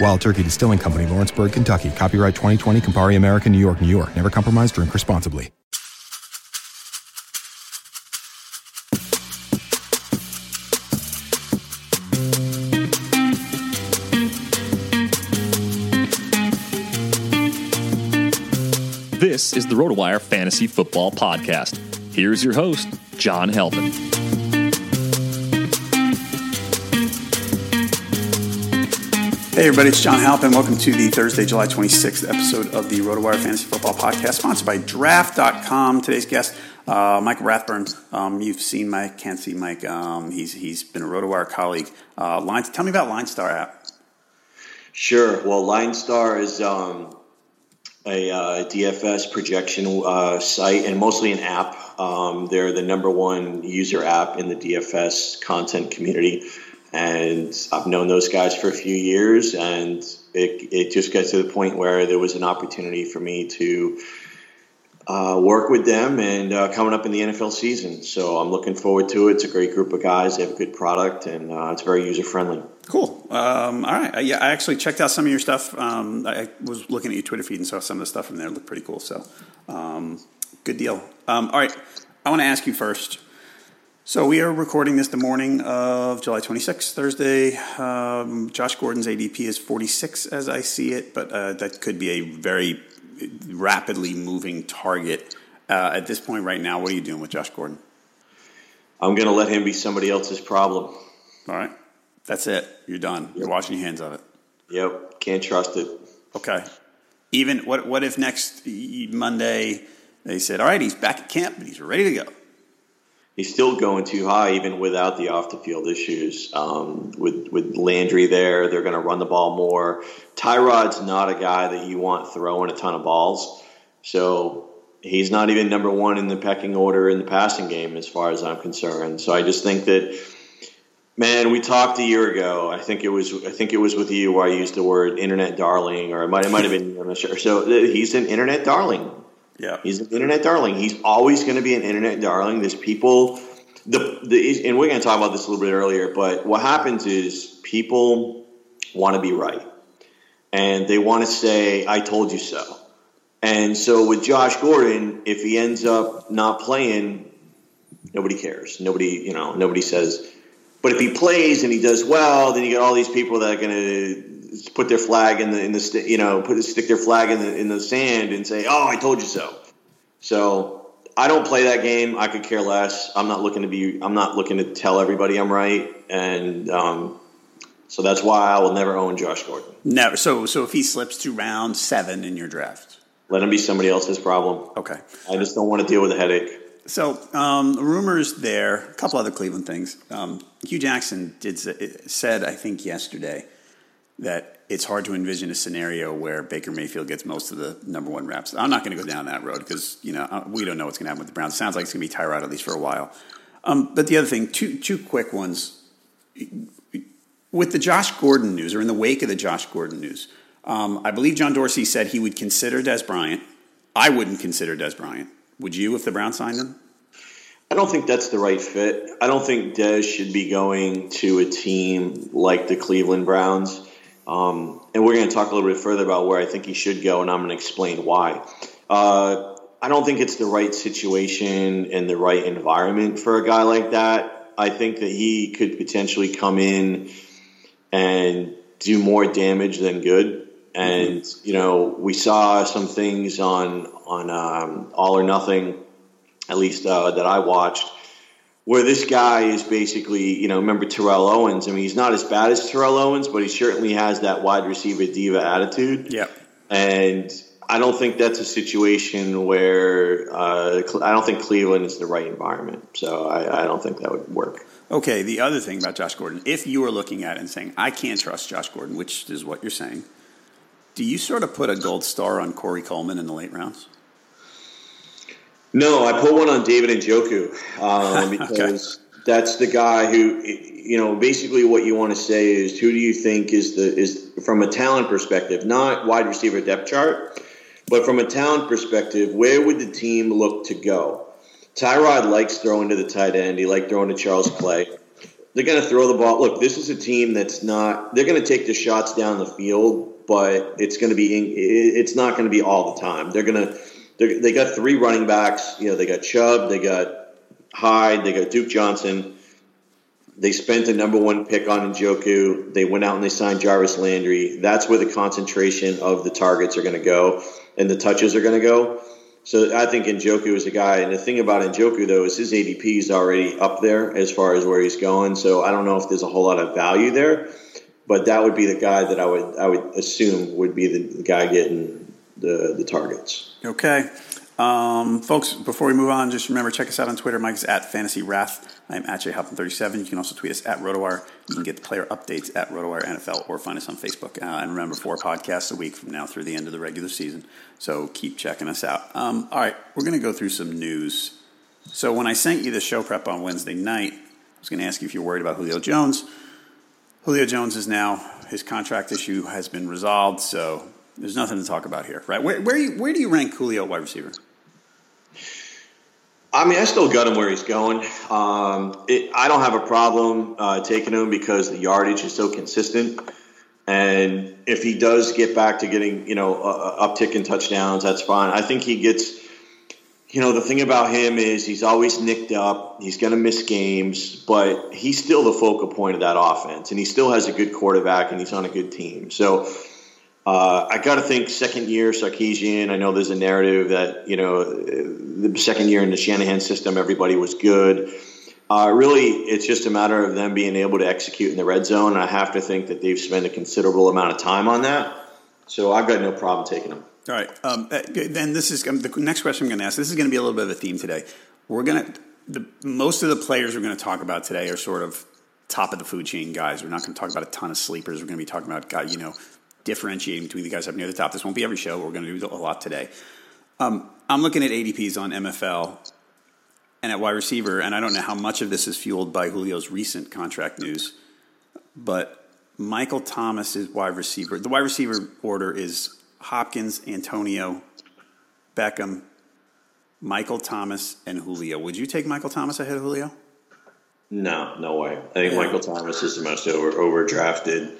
Wild Turkey Distilling Company, Lawrenceburg, Kentucky. Copyright 2020, Campari American, New York, New York. Never compromise, drink responsibly. This is the RotoWire Fantasy Football Podcast. Here's your host, John Halpin. Hey everybody, it's John Halpin. Welcome to the Thursday, July 26th episode of the RotoWire Fantasy Football Podcast, sponsored by Draft.com. Today's guest, uh, Mike Rathburn. Um, you've seen Mike, can't see Mike. Um, he's he's been a RotoWire colleague. Uh, Line, tell me about LineStar app. Sure. Well, LineStar is um, a uh, DFS projection uh, site and mostly an app. Um, they're the number one user app in the DFS content community and I've known those guys for a few years, and it, it just gets to the point where there was an opportunity for me to uh, work with them and uh, coming up in the NFL season. So I'm looking forward to it. It's a great group of guys. They have a good product, and uh, it's very user friendly. Cool. Um, all right. yeah, I actually checked out some of your stuff. Um, I was looking at your Twitter feed and saw some of the stuff from there. It looked pretty cool. So, um, good deal. Um, all right. I want to ask you first. So we are recording this the morning of July 26th, Thursday. Um, Josh Gordon's ADP is 46 as I see it, but uh, that could be a very rapidly moving target. Uh, at this point right now, what are you doing with Josh Gordon? I'm going to let him be somebody else's problem. All right. That's it. You're done. Yep. You're washing your hands of it. Yep. Can't trust it. Okay. Even what what if next Monday they said, all right, he's back at camp and he's ready to go? He's still going too high even without the off the field issues. Um, with with Landry there, they're going to run the ball more. Tyrod's not a guy that you want throwing a ton of balls, so he's not even number one in the pecking order in the passing game as far as I'm concerned. So I just think that. Man, we talked a year ago. I think it was. I think it was with you where I used the word "internet darling," or it might. It might have been. I'm not sure. So he's an internet darling. Yeah, he's an internet darling. He's always going to be an internet darling. There's people, the the and we're going to talk about this a little bit earlier. But what happens is people want to be right, and they want to say, "I told you so." And so with Josh Gordon, if he ends up not playing, nobody cares. Nobody, you know, nobody says. But if he plays and he does well, then you get all these people that are going to put their flag in the in the you know put stick their flag in the in the sand and say, "Oh, I told you so." So I don't play that game. I could care less. I'm not looking to be. I'm not looking to tell everybody I'm right, and um, so that's why I will never own Josh Gordon. Never. So so if he slips to round seven in your draft, let him be somebody else's problem. Okay. I just don't want to deal with a headache. So, um, rumors there, a couple other Cleveland things. Um, Hue Jackson did said, I think yesterday, that it's hard to envision a scenario where Baker Mayfield gets most of the number one reps. I'm not going to go down that road because you know uh, we don't know what's going to happen with the Browns. It sounds like it's going to be Tyrod at least for a while. Um, but the other thing, two two quick ones. With the Josh Gordon news, or in the wake of the Josh Gordon news, um, I believe John Dorsey said he would consider Dez Bryant. I wouldn't consider Dez Bryant. Would you if the Browns signed him? I don't think that's the right fit. I don't think Dez should be going to a team like the Cleveland Browns. Um, and we're going to talk a little bit further about where I think he should go, and I'm going to explain why. Uh, I don't think it's the right situation and the right environment for a guy like that. I think that he could potentially come in and do more damage than good. And you know, we saw some things on on um, All or Nothing, at least uh, that I watched, where this guy is basically, you know, remember Terrell Owens. I mean, he's not as bad as Terrell Owens, but he certainly has that wide receiver diva attitude. Yeah. And I don't think that's a situation where uh, I don't think Cleveland is the right environment. So I, I don't think that would work. Okay, the other thing about Josh Gordon, if you were looking at it and saying, I can't trust Josh Gordon, which is what you're saying, do you sort of put a gold star on Corey Coleman in the late rounds? No, I put one on David Njoku um, because okay. that's the guy who, you know, basically what you want to say is who do you think is the is from a talent perspective, not wide receiver depth chart, but from a talent perspective, where would the team look to go? Tyrod likes throwing to the tight end. He likes throwing to Charles Clay. They're going to throw the ball. Look, this is a team that's not. They're going to take the shots down the field, but it's going to be. It's not going to be all the time. They're going to. They got three running backs. You know, they got Chubb, they got Hyde, they got Duke Johnson. They spent a number one pick on Njoku. They went out and they signed Jarvis Landry. That's where the concentration of the targets are going to go and the touches are going to go. So I think Njoku is a guy, and the thing about Njoku though is his ADP is already up there as far as where he's going. So I don't know if there's a whole lot of value there, but that would be the guy that I would I would assume would be the guy getting the the targets. Okay. Um, folks, before we move on, just remember check us out on Twitter. Mike's at Fantasy Rath. I'm at JHalpin37. You can also tweet us at RotoWire. You can get the player updates at RotoWire NFL or find us on Facebook. Uh, and remember, four podcasts a week from now through the end of the regular season. So keep checking us out. Um, all right, we're going to go through some news. So when I sent you the show prep on Wednesday night, I was going to ask you if you're worried about Julio Jones. Julio Jones is now, his contract issue has been resolved, so there's nothing to talk about here, right? Where, where, you, where do you rank Julio wide receiver? I mean, I still got him where he's going. Um, it, I don't have a problem uh, taking him because the yardage is so consistent. And if he does get back to getting, you know, uh, uptick in touchdowns, that's fine. I think he gets, you know, the thing about him is he's always nicked up. He's going to miss games, but he's still the focal point of that offense. And he still has a good quarterback and he's on a good team. So uh, I got to think second year Sarkisian. I know there's a narrative that you know the second year in the Shanahan system, everybody was good. Uh, really, it's just a matter of them being able to execute in the red zone. And I have to think that they've spent a considerable amount of time on that. So I've got no problem taking them. All right. Um, uh, then this is um, the next question I'm going to ask. This is going to be a little bit of a theme today. We're going to most of the players we're going to talk about today are sort of top of the food chain guys. We're not going to talk about a ton of sleepers. We're going to be talking about guys, you know differentiating between the guys up near the top. This won't be every show. We're going to do a lot today. Um, I'm looking at ADPs on MFL and at wide receiver, and I don't know how much of this is fueled by Julio's recent contract news, but Michael Thomas is wide receiver. The wide receiver order is Hopkins, Antonio, Beckham, Michael Thomas, and Julio. Would you take Michael Thomas ahead of Julio? No, no way. I think yeah. Michael Thomas is the most over overdrafted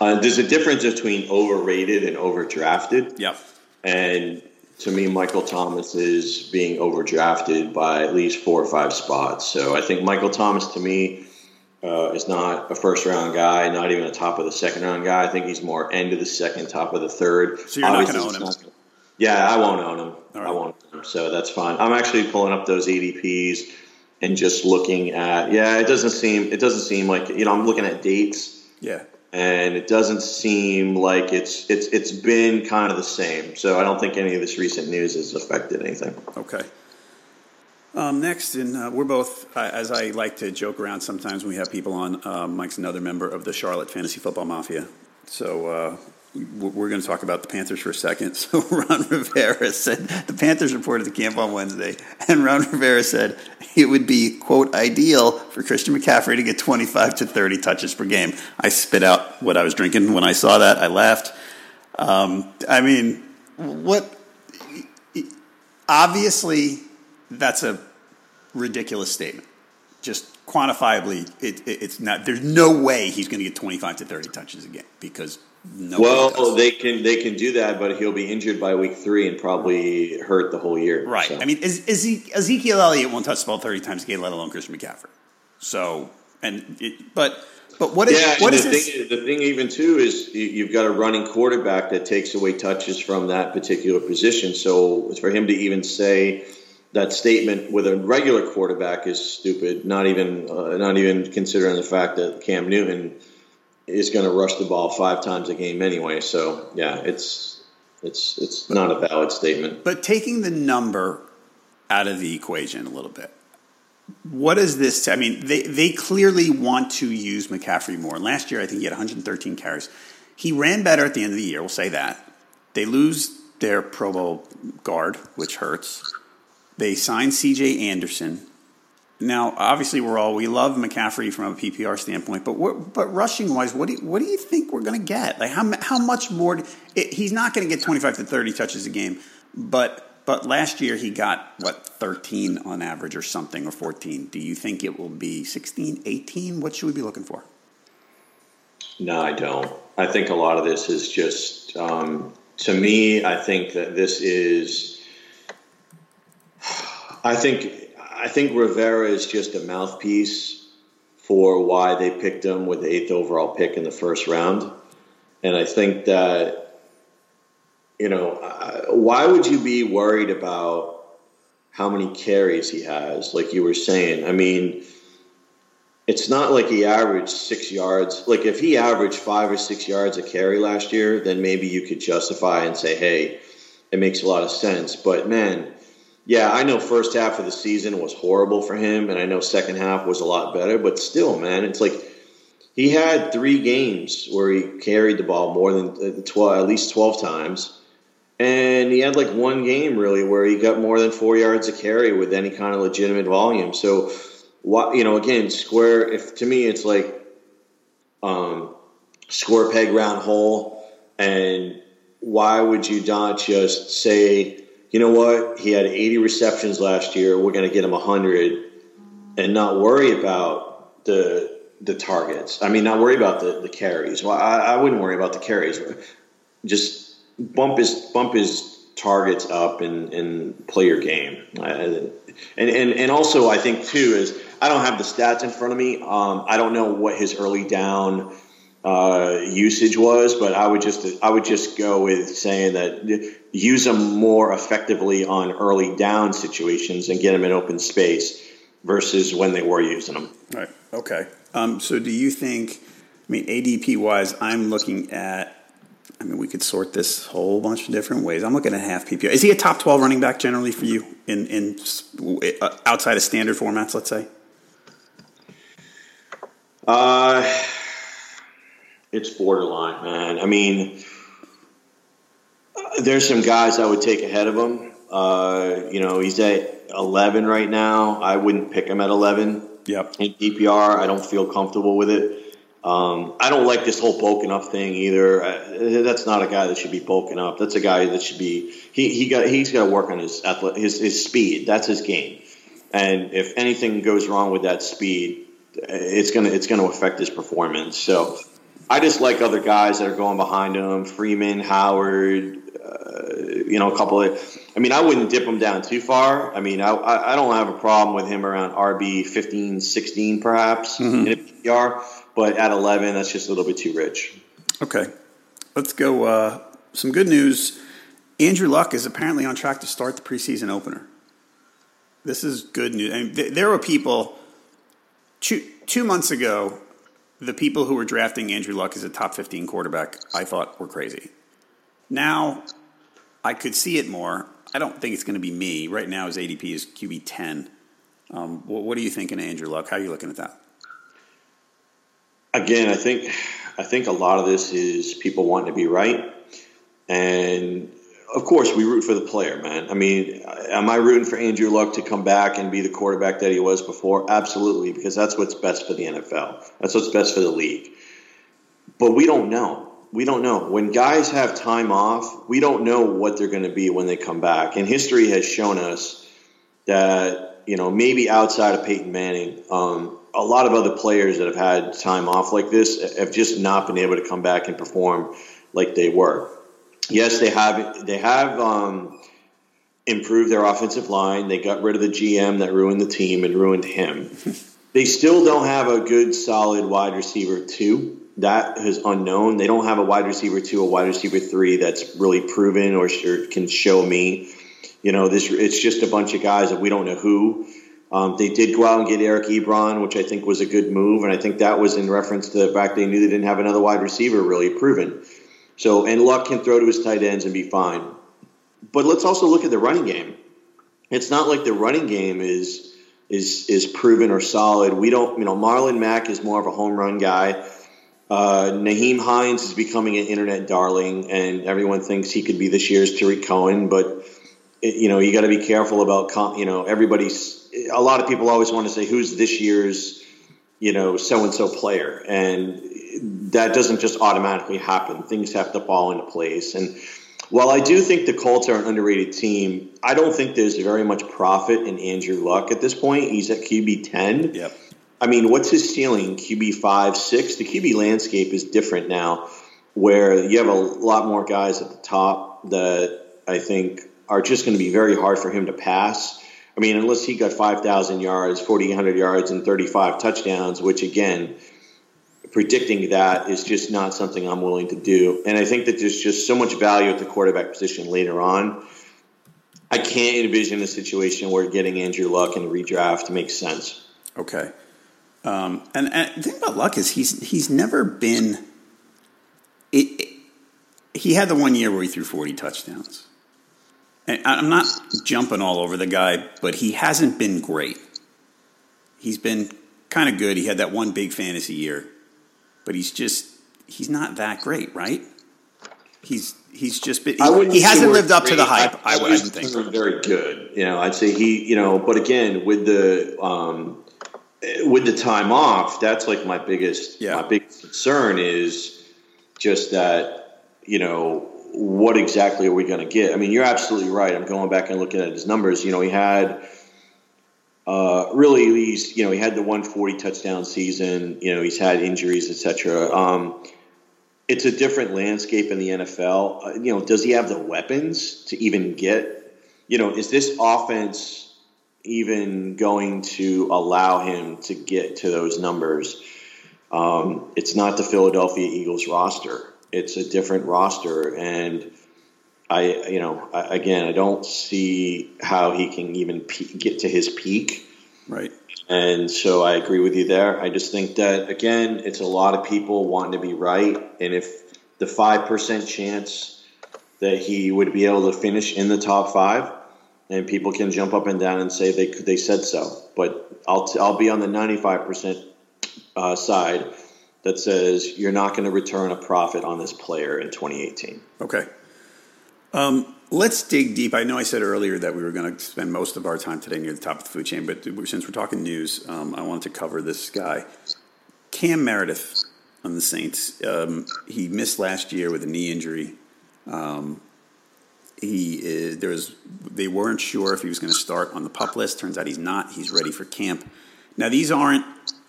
uh, there's a difference between overrated and overdrafted. Yep. And to me, Michael Thomas is being overdrafted by at least four or five spots. So I think Michael Thomas, to me, uh, is not a first round guy, not even a top of the second round guy. I think he's more end of the second, top of the third. So you're Obviously, not going to own him. yeah, I won't own him. Right. I won't own him. So that's fine. I'm actually pulling up those ADPs and just looking at. Yeah, it doesn't seem. It doesn't seem like you know. I'm looking at dates. Yeah and it doesn't seem like it's it's it's been kind of the same. So I don't think any of this recent news has affected anything. Okay. Um, next, and uh, we're both, uh, as I like to joke around sometimes when we have people on. Uh, Mike's another member of the Charlotte Fantasy Football Mafia, so uh, we're going to talk about the Panthers for a second. So Ron Rivera said the Panthers reported the camp on Wednesday, and Ron Rivera said it would be quote ideal for Christian McCaffrey to get 25 to 30 touches per game. I spit out what I was drinking when I saw that. I laughed. Um, I mean, what? Obviously, that's a ridiculous statement. Just quantifiably, it, it, it's not. There's no way he's going to get 25 to 30 touches a game because no well, they can they can do that, but he'll be injured by week three and probably hurt the whole year. Right. So. I mean, is, is he, Ezekiel Elliott won't touch the ball thirty times a game, let alone Christian McCaffrey. So, and it, but but what is yeah, what is the this? Thing, the thing even too is you've got a running quarterback that takes away touches from that particular position. So for him to even say that statement with a regular quarterback is stupid. Not even uh, not even considering the fact that Cam Newton is going to rush the ball five times a game anyway. So yeah, it's it's it's not a valid statement. But taking the number out of the equation a little bit, what is this? I mean, they they clearly want to use McCaffrey more. Last year, I think he had 113 carries. He ran better at the end of the year. We'll say that. They lose their Pro Bowl guard, which hurts. They sign C.J. Anderson, now, obviously, we're all we love McCaffrey from a PPR standpoint, but but rushing wise, what do you, what do you think we're going to get? Like how how much more? It, he's not going to get twenty five to thirty touches a game, but but last year he got what 13 on average or something or 14. Do you think it will be 16, 18? What should we be looking for? No, I don't. I think a lot of this is just um, to me. I think that this is. I think I think Rivera is just a mouthpiece for why they picked him with the eighth overall pick in the first round. And I think that, you know, why would you be worried about how many carries he has? Like you were saying, I mean, it's not like he averaged six yards. Like if he averaged five or six yards a carry last year, then maybe you could justify and say, hey, it makes a lot of sense. But man, yeah, I know first half of the season was horrible for him, and I know second half was a lot better. But still, man, it's like he had three games where he carried the ball more than uh, twelve, at least twelve times, and he had like one game really where he got more than four yards a carry with any kind of legitimate volume. So, what you know, again, square. If to me, it's like um, square peg round hole, and why would you not just say? You know what? He had 80 receptions last year. We're going to get him 100 and not worry about the the targets. I mean, not worry about the, the carries. Well, I, I wouldn't worry about the carries. Just bump his bump his targets up and, and play your game. and, and and also, I think too is I don't have the stats in front of me. Um, I don't know what his early down uh, usage was, but I would just I would just go with saying that use them more effectively on early down situations and get them in open space versus when they were using them. Right. Okay. Um, so do you think? I mean, ADP wise, I'm looking at. I mean, we could sort this whole bunch of different ways. I'm looking at half PPR. Is he a top 12 running back generally for you in in uh, outside of standard formats? Let's say. Uh it's borderline, man. I mean, there's some guys I would take ahead of him. Uh, you know, he's at 11 right now. I wouldn't pick him at 11. Yep. In PPR, I don't feel comfortable with it. Um, I don't like this whole bulking up thing either. Uh, that's not a guy that should be bulking up. That's a guy that should be he he got he's got to work on his his his speed. That's his game. And if anything goes wrong with that speed, it's gonna it's gonna affect his performance. So I just like other guys that are going behind him. Freeman, Howard, uh, you know, a couple of. I mean, I wouldn't dip him down too far. I mean, I, I don't have a problem with him around RB 15, 16 perhaps mm-hmm. in a PPR, but at 11, that's just a little bit too rich. Okay. Let's go. Uh, some good news. Andrew Luck is apparently on track to start the preseason opener. This is good news. I mean, th- there were people two, two months ago, the people who were drafting Andrew Luck as a top 15 quarterback, I thought were crazy. Now, I could see it more. I don't think it's going to be me. Right now, his ADP is QB 10. Um, what, what, are you thinking of Andrew Luck? How are you looking at that? Again, I think I think a lot of this is people wanting to be right, and of course we root for the player, man. I mean, am I rooting for Andrew Luck to come back and be the quarterback that he was before? Absolutely, because that's what's best for the NFL. That's what's best for the league. But we don't know we don't know. When guys have time off, we don't know what they're going to be when they come back. And history has shown us that, you know, maybe outside of Peyton Manning, um, a lot of other players that have had time off like this have just not been able to come back and perform like they were. Yes, they have. They have um, improved their offensive line. They got rid of the GM that ruined the team and ruined him. they still don't have a good, solid wide receiver two. that is unknown. They don't have a wide receiver two, a wide receiver three that's really proven or can show me. You know, this it's just a bunch of guys that we don't know who. Um, they did go out and get Eric Ebron, which I think was a good move, and I think that was in reference to the fact they knew they didn't have another wide receiver really proven. So, and Luck can throw to his tight ends and be fine. But let's also look at the running game. It's not like the running game is is is proven or solid. We don't, you know, Marlon Mack is more of a home run guy. Uh, Nyheim Hines is becoming an internet darling, and everyone thinks he could be this year's Tarik Cohen. But it, you know, you got to be careful about you know everybody's. A lot of people always want to say who's this year's you know so and so player, and that doesn't just automatically happen. Things have to fall into place. And while I do think the Colts are an underrated team, I don't think there's very much profit in Andrew Luck at this point. He's at QB ten. Yep. I mean, what's his ceiling? QB five, six. The QB landscape is different now, where you have a lot more guys at the top that I think are just going to be very hard for him to pass. I mean, unless he got 5,000 yards, 4,800 yards, and 35 touchdowns, which again, predicting that is just not something I'm willing to do. And I think that there's just so much value at the quarterback position later on. I can't envision a situation where getting Andrew Luck in a redraft makes sense. Okay. Um, and, and, the thing about Luck is he's he's never been. It, it, he had the one year where he threw forty touchdowns. And I'm not jumping all over the guy, but he hasn't been great. He's been kind of good. He had that one big fantasy year, but he's just he's not that great, right? He's he's just been he, he hasn't lived up great. to the hype. I, I, I wouldn't think very good. You know, I'd say he you know, but again with the um, with the time off, that's like my biggest yeah. my biggest concern is just that you know what exactly are we going to get? I mean, you're absolutely right. I'm going back and looking at his numbers. You know, he had uh, really these. You know, he had the 140 touchdown season. You know, he's had injuries, etc. Um, it's a different landscape in the NFL. Uh, you know, does he have the weapons to even get? You know, is this offense? even going to allow him to get to those numbers. Um, it's not the Philadelphia Eagles roster. It's a different roster, and I, you know, I, again, I don't see how he can even pe- get to his peak. Right. And so I agree with you there. I just think that again, it's a lot of people wanting to be right, and if the five percent chance that he would be able to finish in the top five and people can jump up and down and say they they said so. But I'll t- I'll be on the 95 percent uh, side that says you're not going to return a profit on this player in 2018. Okay. Um, let's dig deep. I know I said earlier that we were going to spend most of our time today near the top of the food chain, but since we're talking news, um, I wanted to cover this guy, Cam Meredith on the Saints. Um, he missed last year with a knee injury. Um, he is, there was they weren't sure if he was going to start on the pup list. Turns out he's not. He's ready for camp. Now these aren't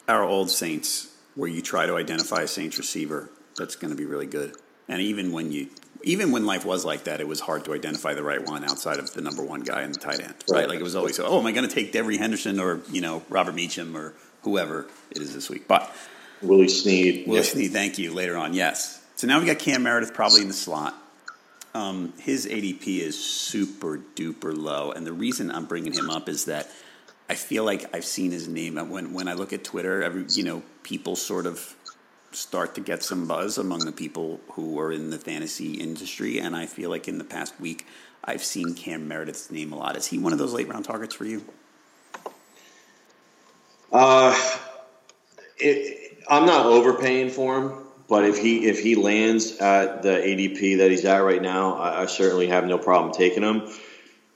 our old Saints where you try to identify a Saints receiver that's going to be really good. And even when you, even when life was like that, it was hard to identify the right one outside of the number one guy in the tight end, right? right. Like it was always, oh, am I going to take Devery Henderson or you know Robert Meacham or whoever it is this week? But Willie Snead, Willie yeah. Snead, thank you. Later on, yes. So now we got Cam Meredith probably in the slot. Um, his ADP is super duper low, and the reason I'm bringing him up is that I feel like I've seen his name when when I look at Twitter. Every you know, people sort of start to get some buzz among the people who are in the fantasy industry, and I feel like in the past week I've seen Cam Meredith's name a lot. Is he one of those late round targets for you? Uh, it, I'm not overpaying for him, but if he if he lands at the ADP that he's at right now, I, I certainly have no problem taking him.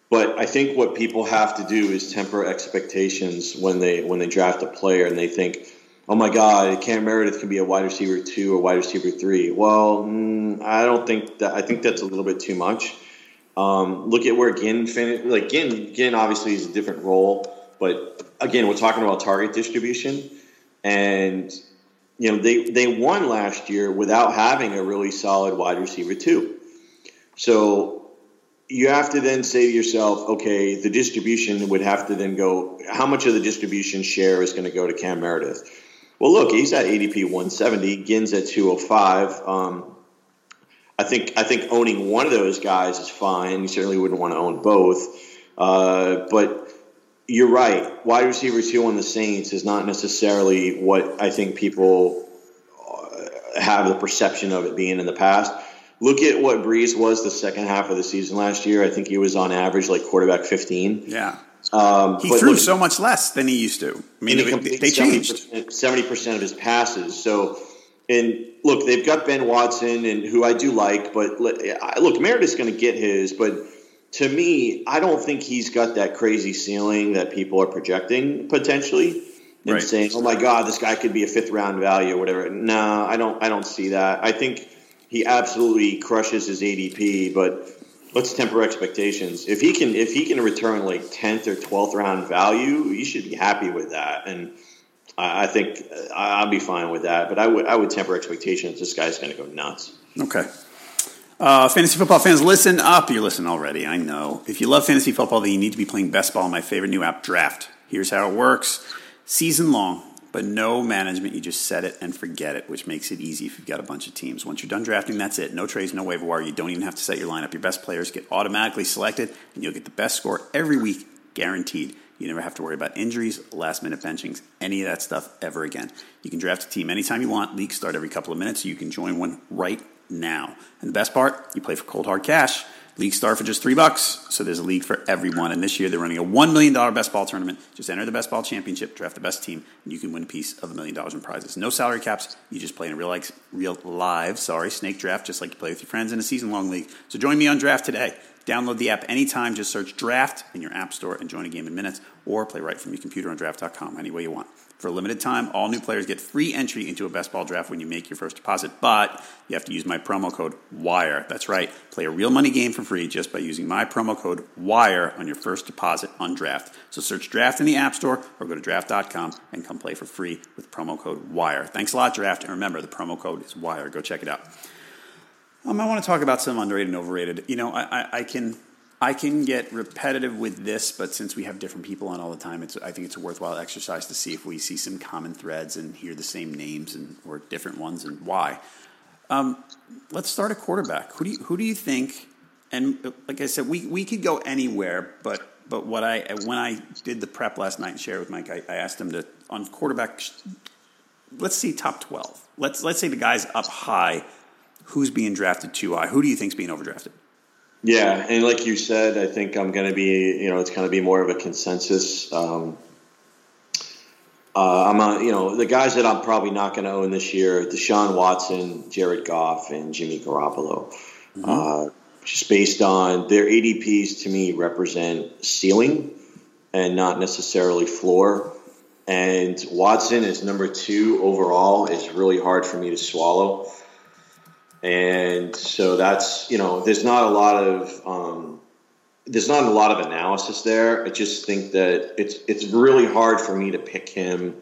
But I think what people have to do is temper expectations when they when they draft a player and they think, "Oh my God, Cam Meredith can be a wide receiver two or wide receiver three. Well, mm, I don't think that. I think that's a little bit too much. Um, look at where Ginn finished. Like Ginn, Ginn obviously is a different role, but again, we're talking about target distribution, and you know they they won last year without having a really solid wide receiver two. So you have to then say to yourself, okay, the distribution would have to then go. How much of the distribution share is going to go to Cam Meredith? Well, look, he's at ADP 170. Ginn's at 205. Um, I think I think owning one of those guys is fine. You certainly wouldn't want to own both. Uh, but you're right. Wide receiver two on the Saints is not necessarily what I think people uh, have the perception of it being in the past. Look at what Brees was the second half of the season last year. I think he was on average like quarterback 15. Yeah. Um, he threw look, so much less than he used to. I mean, they, they changed 70% of his passes. So, and look, they've got Ben Watson, and who I do like, but look, Meredith's going to get his, but to me, I don't think he's got that crazy ceiling that people are projecting potentially and right. saying, "Oh my God, this guy could be a fifth round value or whatever." No, I don't. I don't see that. I think he absolutely crushes his ADP, but let's temper expectations. If he can, if he can return like tenth or twelfth round value, you should be happy with that. And I, think I'll be fine with that. But I would, I would temper expectations. This guy's going to go nuts. Okay. Uh, fantasy football fans, listen up. You're listening already, I know. If you love fantasy football, then you need to be playing best ball, my favorite new app, Draft. Here's how it works season long but no management. You just set it and forget it, which makes it easy if you've got a bunch of teams. Once you're done drafting, that's it. No trades, no waiver wire. You don't even have to set your lineup. Your best players get automatically selected, and you'll get the best score every week, guaranteed. You never have to worry about injuries, last minute benchings, any of that stuff ever again. You can draft a team anytime you want. Leagues start every couple of minutes, so you can join one right now. And the best part, you play for cold hard cash. League start for just three bucks, so there's a league for everyone. And this year they're running a $1 million best ball tournament. Just enter the best ball championship, draft the best team, and you can win a piece of a million dollars in prizes. No salary caps. You just play in a real, like, real live, sorry, snake draft, just like you play with your friends in a season long league. So join me on draft today. Download the app anytime. Just search draft in your app store and join a game in minutes, or play right from your computer on draft.com any way you want. For a limited time, all new players get free entry into a best ball draft when you make your first deposit, but you have to use my promo code WIRE. That's right. Play a real money game for free just by using my promo code WIRE on your first deposit on draft. So search draft in the App Store or go to draft.com and come play for free with promo code WIRE. Thanks a lot, Draft. And remember, the promo code is WIRE. Go check it out. Um, I want to talk about some underrated and overrated. You know, I, I, I can I can get repetitive with this, but since we have different people on all the time, it's, I think it's a worthwhile exercise to see if we see some common threads and hear the same names and or different ones and why. Um, let's start a quarterback. Who do you, who do you think? And like I said, we, we could go anywhere, but but what I when I did the prep last night and shared with Mike, I, I asked him to on quarterback. Let's see top twelve. Let's let's say the guy's up high. Who's being drafted too high? Who do you think's being overdrafted? Yeah, and like you said, I think I'm going to be, you know, it's going to be more of a consensus. Um, uh, I'm, a, you know, the guys that I'm probably not going to own this year: Deshaun Watson, Jared Goff, and Jimmy Garoppolo. Mm-hmm. Uh, just based on their ADPs, to me, represent ceiling and not necessarily floor. And Watson is number two overall is really hard for me to swallow. And so that's, you know, there's not a lot of, um, there's not a lot of analysis there. I just think that it's it's really hard for me to pick him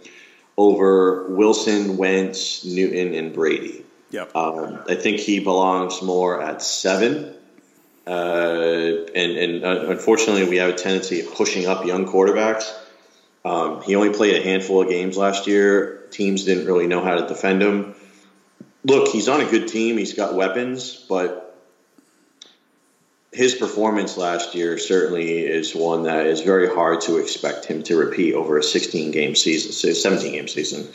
over Wilson, Wentz, Newton, and Brady. Yep. Um, I think he belongs more at seven. Uh, and and uh, unfortunately, we have a tendency of pushing up young quarterbacks. Um, he only played a handful of games last year. Teams didn't really know how to defend him. Look, he's on a good team. He's got weapons, but his performance last year certainly is one that is very hard to expect him to repeat over a 16 game season, 17 game season,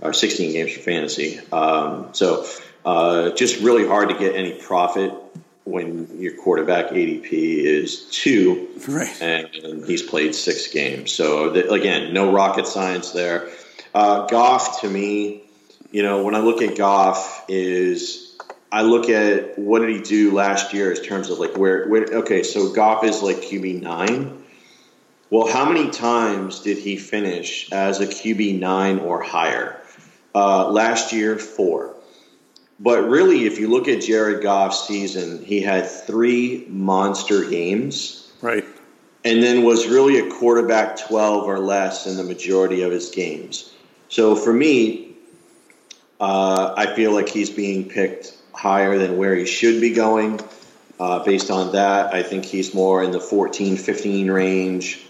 or 16 games for fantasy. Um, so uh, just really hard to get any profit when your quarterback ADP is two, right. and he's played six games. So the, again, no rocket science there. Uh, Goff to me, you know, when I look at Goff, is I look at what did he do last year in terms of like where, where okay, so Goff is like QB nine. Well, how many times did he finish as a QB nine or higher? Uh, last year, four. But really, if you look at Jared Goff's season, he had three monster games. Right. And then was really a quarterback 12 or less in the majority of his games. So for me, uh, I feel like he's being picked higher than where he should be going. Uh, based on that, I think he's more in the 14, 15 range.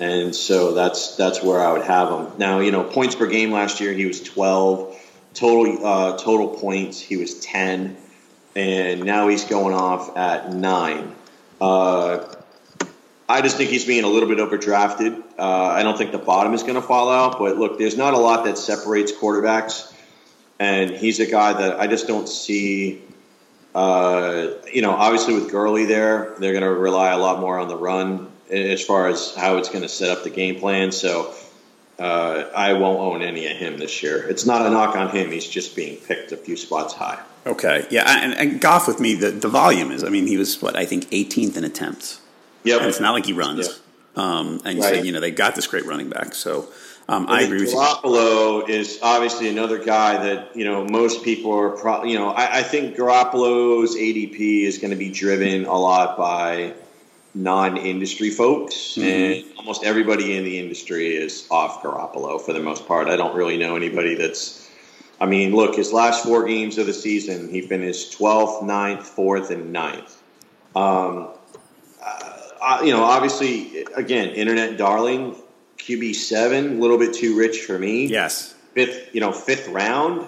And so that's that's where I would have him. Now, you know, points per game last year, he was 12 total uh, total points he was 10 and now he's going off at 9 uh, i just think he's being a little bit overdrafted uh, i don't think the bottom is going to fall out but look there's not a lot that separates quarterbacks and he's a guy that i just don't see uh, you know obviously with Gurley there they're going to rely a lot more on the run as far as how it's going to set up the game plan so uh, I won't own any of him this year. It's not a knock on him. He's just being picked a few spots high. Okay. Yeah. And, and Goff with me, the, the volume is, I mean, he was, what, I think 18th in attempts. Yeah, And it's not like he runs. Yep. Um, and Right. so, you know, they got this great running back. So um, I agree with you. Garoppolo is obviously another guy that you know most people are. Pro- you know, I, I think Garoppolo's ADP is going to be driven a lot by non-industry folks, Mm-hmm. and almost everybody in the industry is off Garoppolo for the most part. I don't really know anybody that's. I mean, look, his last four games of the season, he finished 12th, 9th, 4th, and 9th. Um, uh, you know, obviously, again, internet darling, QB seven, a little bit too rich for me. Yes. Fifth, you know, fifth round.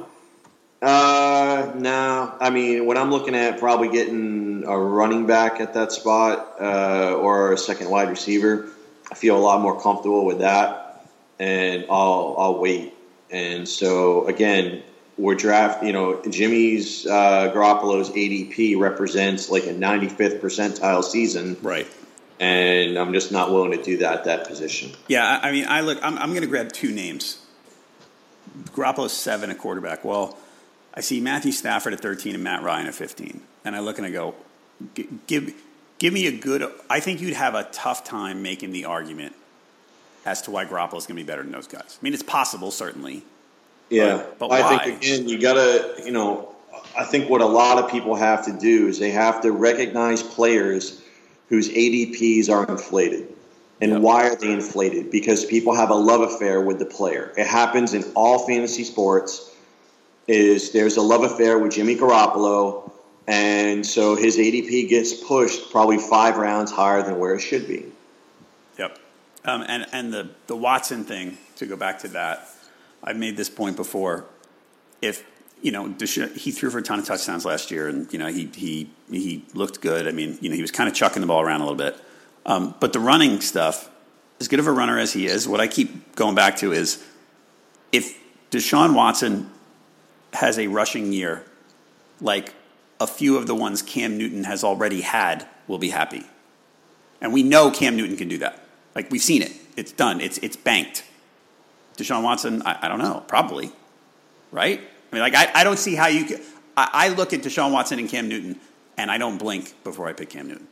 Uh, no. I mean, what I'm looking at probably getting a running back at that spot uh, or a second wide receiver, I feel a lot more comfortable with that, and I'll I'll wait. And so again, we're draft. You know, Jimmy's uh, Garoppolo's ADP represents like a 95th percentile season Right. And I'm just not willing to do that at that position. Yeah, I mean, I look. I'm, I'm going to grab two names. Garoppolo's seven at quarterback. Well, I see Matthew Stafford at 13 and Matt Ryan at 15, and I look and I go, "G- give give me a good. I think you'd have a tough time making the argument as to why Garoppolo's going to be better than those guys. I mean, it's possible, certainly. Yeah, But- but I think again, you gotta, you know, I think what a lot of people have to do is they have to recognize players whose ADPs are inflated. And why are they inflated? Because people have a love affair with the player. It happens in all fantasy sports. Is there's a love affair with Jimmy Garoppolo, and so his ADP gets pushed probably five rounds higher than where it should be. Yep. Um, and and the the Watson thing to go back to that, I've made this point before. If you know, he threw for a ton of touchdowns last year, and you know he he he looked good. I mean, you know, he was kind of chucking the ball around a little bit. Um, but the running stuff, as good of a runner as he is, what I keep going back to is if Deshaun Watson has a rushing year, like a few of the ones Cam Newton has already had, we'll be happy. And we know Cam Newton can do that. Like we've seen it. It's done. It's it's banked. Deshaun Watson, I, I don't know, probably. Right? I mean, like I, I don't see how you can I, I look at Deshaun Watson and Cam Newton and I don't blink before I pick Cam Newton.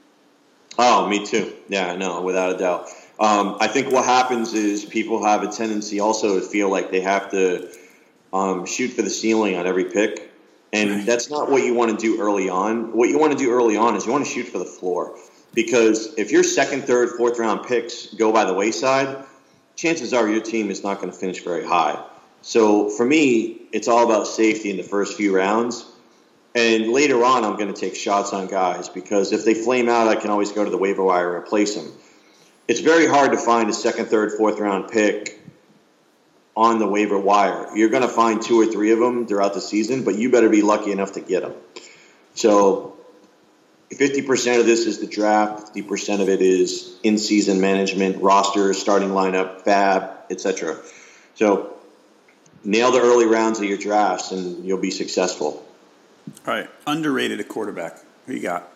Oh, me too. Yeah, no, without a doubt. Um, I think what happens is people have a tendency also to feel like they have to um, shoot for the ceiling on every pick. And that's not what you want to do early on. What you want to do early on is you want to shoot for the floor. Because if your second, third, fourth round picks go by the wayside, chances are your team is not going to finish very high. So for me, it's all about safety in the first few rounds. And later on, I'm going to take shots on guys because if they flame out, I can always go to the waiver wire and replace them. It's very hard to find a second, third, fourth round pick on the waiver wire. You're going to find two or three of them throughout the season, but you better be lucky enough to get them. So 50% of this is the draft, 50% of it is in season management, roster, starting lineup, FAAB, etc. So nail the early rounds of your drafts and you'll be successful. All right, underrated a quarterback. Who you got?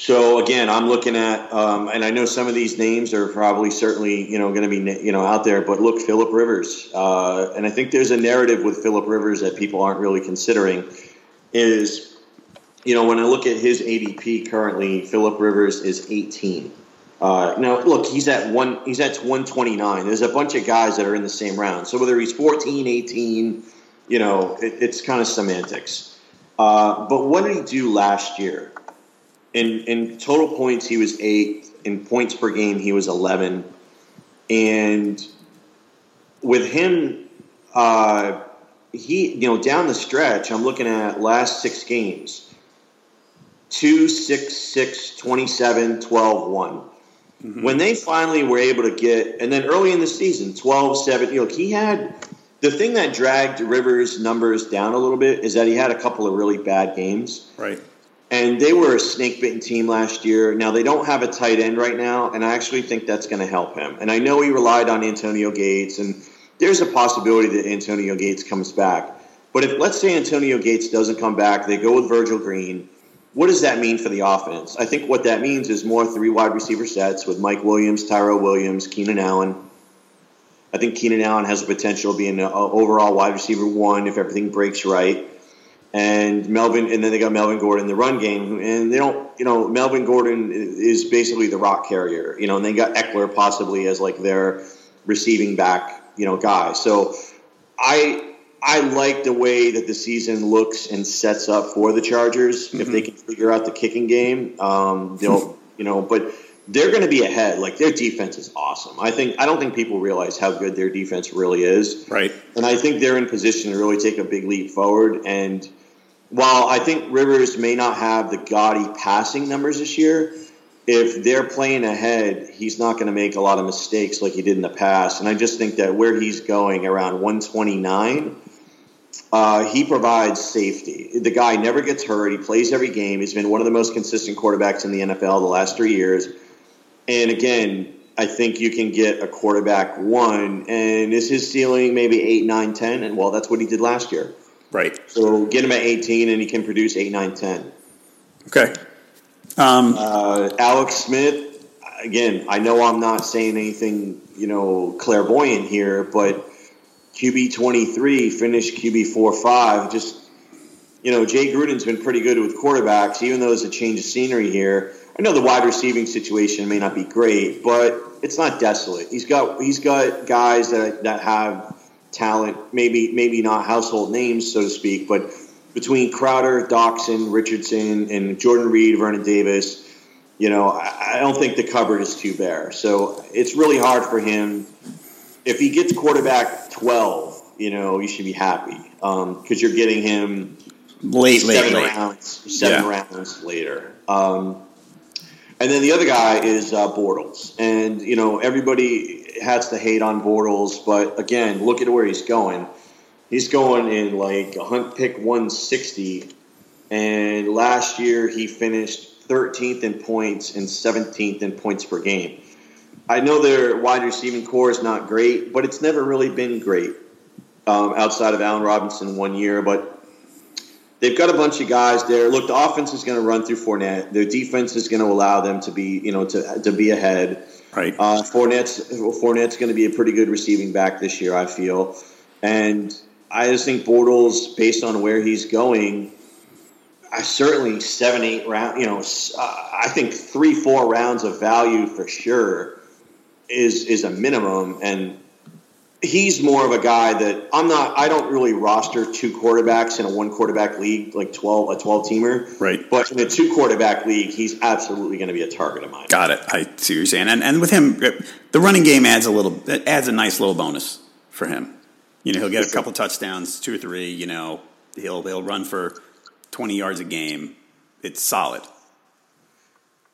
So again, I'm looking at, um, and I know some of these names are probably certainly you know going to be you know out there, but look, Philip Rivers, uh, and I think there's a narrative with Philip Rivers that people aren't really considering. Is you know when I look at his ADP currently, Philip Rivers is 18. Uh, now look, he's at one, he's at 129. There's a bunch of guys that are in the same round. So whether he's 14, 18, you know, it, it's kind of semantics. Uh, but what did he do last year? In in total points, he was eight. In points per game, he was 11. And with him, uh, he you know down the stretch, I'm looking at last six games. 2, 6, 6, 27, 12, 1. Mm-hmm. When they finally were able to get, and then early in the season, 12, 7, you know, he had the thing that dragged Rivers' numbers down a little bit is that he had a couple of really bad games. Right. And they were a snake bitten team last year. Now they don't have a tight end right now, and I actually think that's going to help him. And I know he relied on Antonio Gates, and there's a possibility that Antonio Gates comes back. But if let's say Antonio Gates doesn't come back, they go with Virgil Green. What does that mean for the offense? I think what that means is more three wide receiver sets with Mike Williams, Tyrell Williams, Keenan Allen. I think Keenan Allen has the potential of being an overall wide receiver one if everything breaks right. And Melvin, and then they got Melvin Gordon in the run game, and they don't, you know, Melvin Gordon is basically the rock carrier, you know, and they got Ekeler possibly as like their receiving back, you know, guy. So I I like the way that the season looks and sets up for the Chargers. Mm-hmm. If they can figure out the kicking game, um, they'll, you know, but they're going to be ahead. Like their defense is awesome. I think I don't think people realize how good their defense really is. Right. And I think they're in position to really take a big leap forward. And while I think Rivers may not have the gaudy passing numbers this year, if they're playing ahead, he's not going to make a lot of mistakes like he did in the past. And I just think that where he's going around 129, uh, he provides safety. The guy never gets hurt. He plays every game. He's been one of the most consistent quarterbacks in the NFL the last three years. And again, I think you can get a quarterback one, and is his ceiling maybe eight, nine, ten? And well, that's what he did last year. Right. So get him at 18, and he can produce eight, nine, ten. Okay. Um, uh, Alex Smith, again, I know I'm not saying anything, you know, clairvoyant here, but QB 23 finished QB 4 5. Just, you know, Jay Gruden's been pretty good with quarterbacks, even though there's a change of scenery here. I know the wide receiving situation may not be great, but it's not desolate. He's got he's got guys that that have talent, maybe maybe not household names, so to speak, but between Crowder, Doctson, Richardson, and Jordan Reed, Vernon Davis, you know, I, I don't think the cupboard is too bare. So it's really hard for him. If he gets quarterback 12, you know, you should be happy because um, you're getting him late, seven late, rounds, late. seven yeah. rounds later. Um, and then the other guy is uh, Bortles. And, you know, everybody has to hate on Bortles, but again, look at where he's going. He's going in like a hunt pick 160. And last year he finished 13th in points and 17th in points per game. I know their wide receiving core is not great, but it's never really been great um, outside of Allen Robinson one year. But they've got a bunch of guys there. Look, the offense is going to run through Fournette. Their defense is going to allow them to be, you know, to to be ahead. Right. Uh, Fournette's Fournette's going to be a pretty good receiving back this year, I feel, and I just think Bortles, based on where he's going, I certainly seven, eight round. You know, uh, I think three, four rounds of value for sure is is a minimum, and he's more of a guy that I'm not. I don't really roster two quarterbacks in a one quarterback league, like twelve a twelve teamer. Right. But in a two quarterback league, he's absolutely going to be a target of mine. Got it. I see what you're saying. And and with him, uh, the running game adds a little. It adds a nice little bonus for him. You know, he'll get a couple touchdowns, two or three. You know, he'll he'll run for twenty yards a game. It's solid.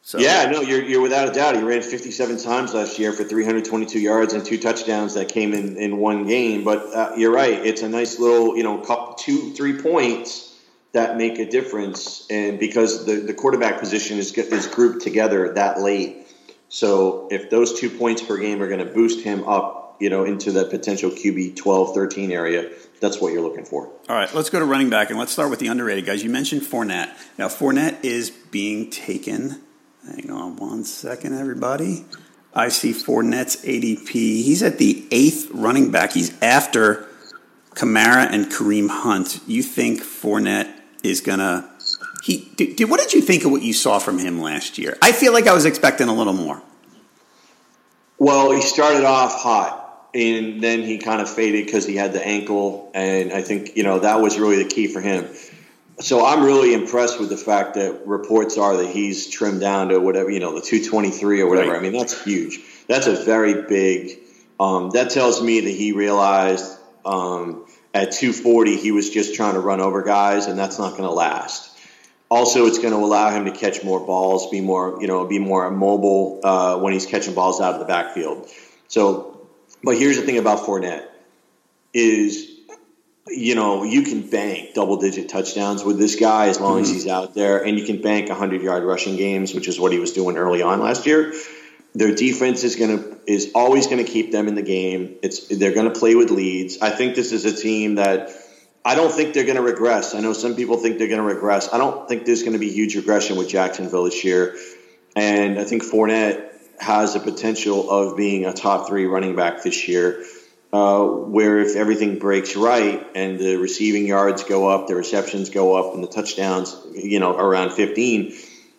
So yeah, no, you're you're without a doubt. He ran 57 times last year for 322 yards and two touchdowns that came in in one game. But uh, you're right; it's a nice little, you know, couple, two three points that make a difference, and because the the quarterback position is is grouped together that late. So if those two points per game are going to boost him up, you know, into the potential QB 12, 13 area, that's what you're looking for. All right, let's go to running back, and let's start with the underrated guys. You mentioned Fournette. Now, Fournette is being taken Hang on one second, everybody. I see Fournette's ADP. He's at the eighth running back. He's after Kamara and Kareem Hunt. You think Fournette is gonna? He did, what did you think of what you saw from him last year? I feel like I was expecting a little more. Well, he started off hot, and then he kind of faded because he had the ankle, and I think you know that was really the key for him. So I'm really impressed with the fact that reports are that he's trimmed down to whatever you know the 223 or whatever. Right. I mean that's huge. That's a very big. Um, that tells me that he realized um, at 240 he was just trying to run over guys, and that's not going to last. Also, it's going to allow him to catch more balls, be more you know be more mobile uh, when he's catching balls out of the backfield. So, but here's the thing about Fournette is you know, you can bank double digit touchdowns with this guy as long mm-hmm. as he's out there, and you can bank 100 yard rushing games, which is what he was doing early on last year. Their defense is going to is always going to keep them in the game. It's they're going to play with leads. I think this is a team that I don't think they're going to regress. I know some people think they're going to regress. I don't think there's going to be huge regression with Jacksonville this year, and I think Fournette has the potential of being a top three running back this year. Uh, where if everything breaks right and the receiving yards go up, the receptions go up, and the touchdowns, you know, around 15,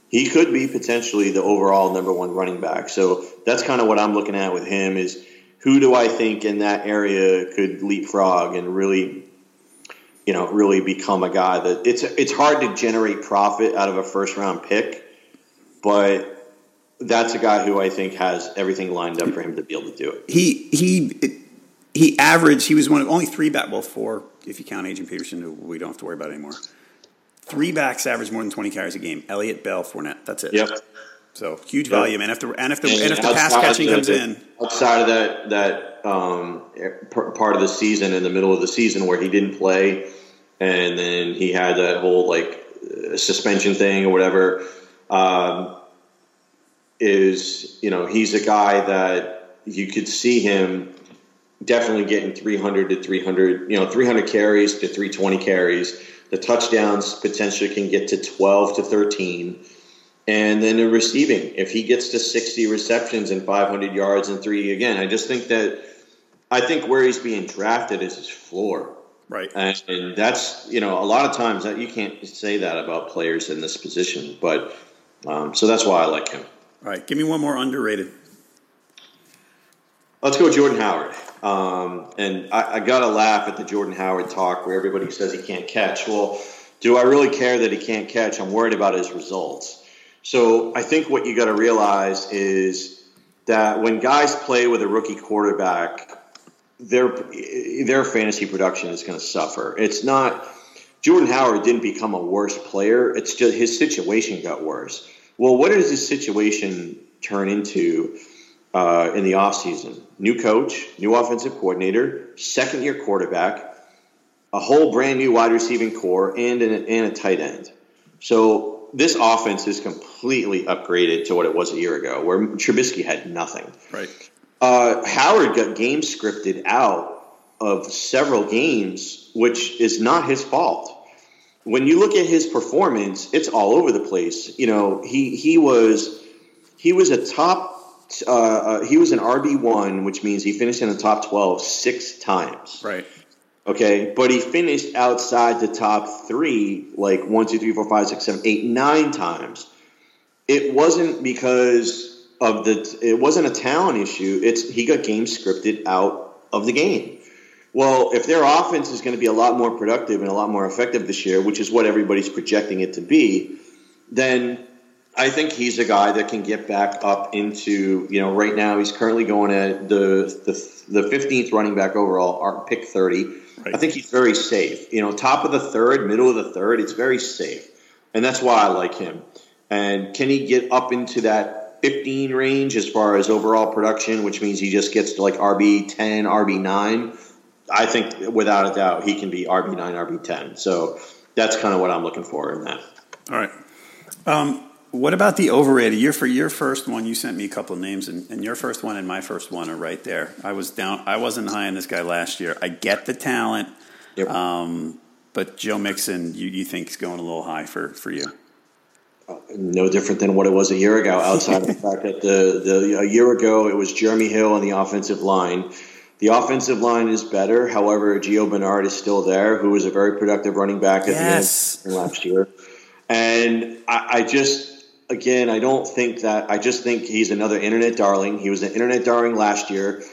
he could be potentially the overall number one running back. So that's kind of what I'm looking at with him is who do I think in that area could leapfrog and really, you know, really become a guy that it's it's hard to generate profit out of a first round pick, but that's a guy who I think has everything lined up for him to be able to do it. He he he averaged, he was one of only three back, well, four, if you count Adrian Peterson, who we don't have to worry about anymore. Three backs averaged more than 20 carries a game. Elliott, Bell, Fournette. That's it. Yep. So huge volume. And if the, and if the, and, and if the pass catching comes the, in. Outside of that, that um, part of the season, in the middle of the season where he didn't play, and then he had that whole like suspension thing or whatever, um, is, you know, he's a guy that you could see him definitely getting 300 to 300, you know, 300 carries to 320 carries. The touchdowns potentially can get to 12 to 13. And then the receiving, if he gets to 60 receptions and 500 yards and three, again, I just think that I think where he's being drafted is his floor. Right. And, and that's, you know, a lot of times that you can't say that about players in this position. But um, so that's why I like him. All right. Give me one more underrated. Let's go Jordan Howard. Um, and I, I got to laugh at the Jordan Howard talk where everybody says he can't catch. Well, do I really care that he can't catch? I'm worried about his results. So I think what you got to realize is that when guys play with a rookie quarterback, their their fantasy production is going to suffer. It's not Jordan Howard didn't become a worse player. It's just his situation got worse. Well, what does his situation turn into? Uh, in the offseason. New coach, new offensive coordinator, second year quarterback, a whole brand new wide receiving core, and, an, and a tight end. So this offense is completely upgraded to what it was a year ago, where Trubisky had nothing. Right. Uh, Howard got game scripted out of several games, which is not his fault. When you look at his performance, it's all over the place. You know, he he was he was a top uh, uh, he was an RB one, which means he finished in the top twelve six times. Right. Okay, but he finished outside the top three, like one, two, three, four, five, six, seven, eight, nine times. It wasn't because of the. It wasn't a talent issue. It's he got game scripted out of the game. Well, if their offense is going to be a lot more productive and a lot more effective this year, which is what everybody's projecting it to be, then I think he's a guy that can get back up into, you know, right now he's currently going at the the, the 15th running back overall, our pick 30. Right. I think he's very safe. You know, top of the third, middle of the third, it's very safe. And that's why I like him. And can he get up into that 15 range as far as overall production, which means he just gets to like RB 10, RB 9? I think without a doubt he can be RB 9, RB 10. So that's kind of what I'm looking for in that. All right. Um, what about the overrated? Your for your first one, you sent me a couple of names, and, and, your first one and my first one are right there. I was down. I wasn't high on this guy last year. I get the talent, yep. um, but Joe Mixon, you, you think is going a little high for for you? no different than what it was a year ago. Outside of the fact that the, the a year ago it was Jeremy Hill on the offensive line. The offensive line is better. However, Gio Bernard is still there, who was a very productive running back at yes. the end last year. And I, I just, again, I don't think that. I just think he's another internet darling. He was an internet darling last year.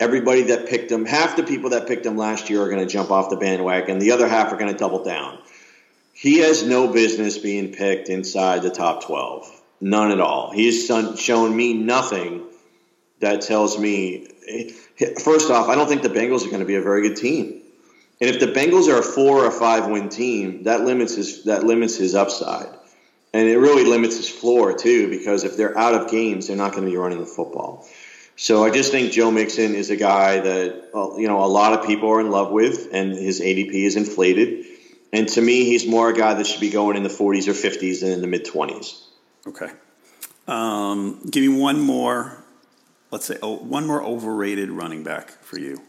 Everybody that picked him, half the people that picked him last year are going to jump off the bandwagon. The other half are going to double down. He has no business being picked inside the top 12. None at all. He's shown me nothing that tells me. First off, I don't think the Bengals are going to be a very good team. And if the Bengals are a four or five win team, that limits his that limits his upside, and it really limits his floor too. Because if they're out of games, they're not going to be running the football. So I just think Joe Mixon is a guy that you know a lot of people are in love with, and his ADP is inflated. And to me, he's more a guy that should be going in the 40s or 50s than in the mid 20s. Okay. Um, give me one more, let's say, oh, one more overrated running back for you.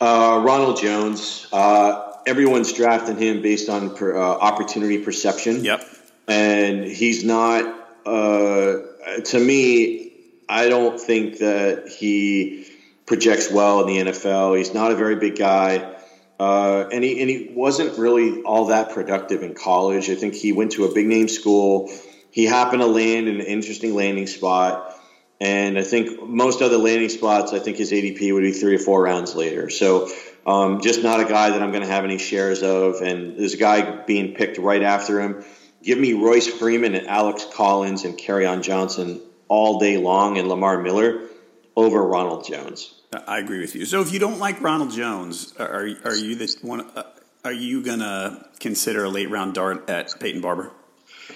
Uh, Ronald Jones. Uh, everyone's drafting him based on per, uh, opportunity perception. Yep. And he's not, uh, to me, I don't think that he projects well in the NFL. He's not a very big guy. Uh, and he and he wasn't really all that productive in college. I think he went to a big name school. He happened to land in an interesting landing spot, and I think most other landing spots, I think his ADP would be three or four rounds later. So, um, just not a guy that I'm going to have any shares of. And there's a guy being picked right after him. Give me Royce Freeman and Alex Collins and Kerryon Johnson all day long, and Lamar Miller over Ronald Jones. I agree with you. So if you don't like Ronald Jones, are are you the one? Uh, are you gonna consider a late round dart at Peyton Barber?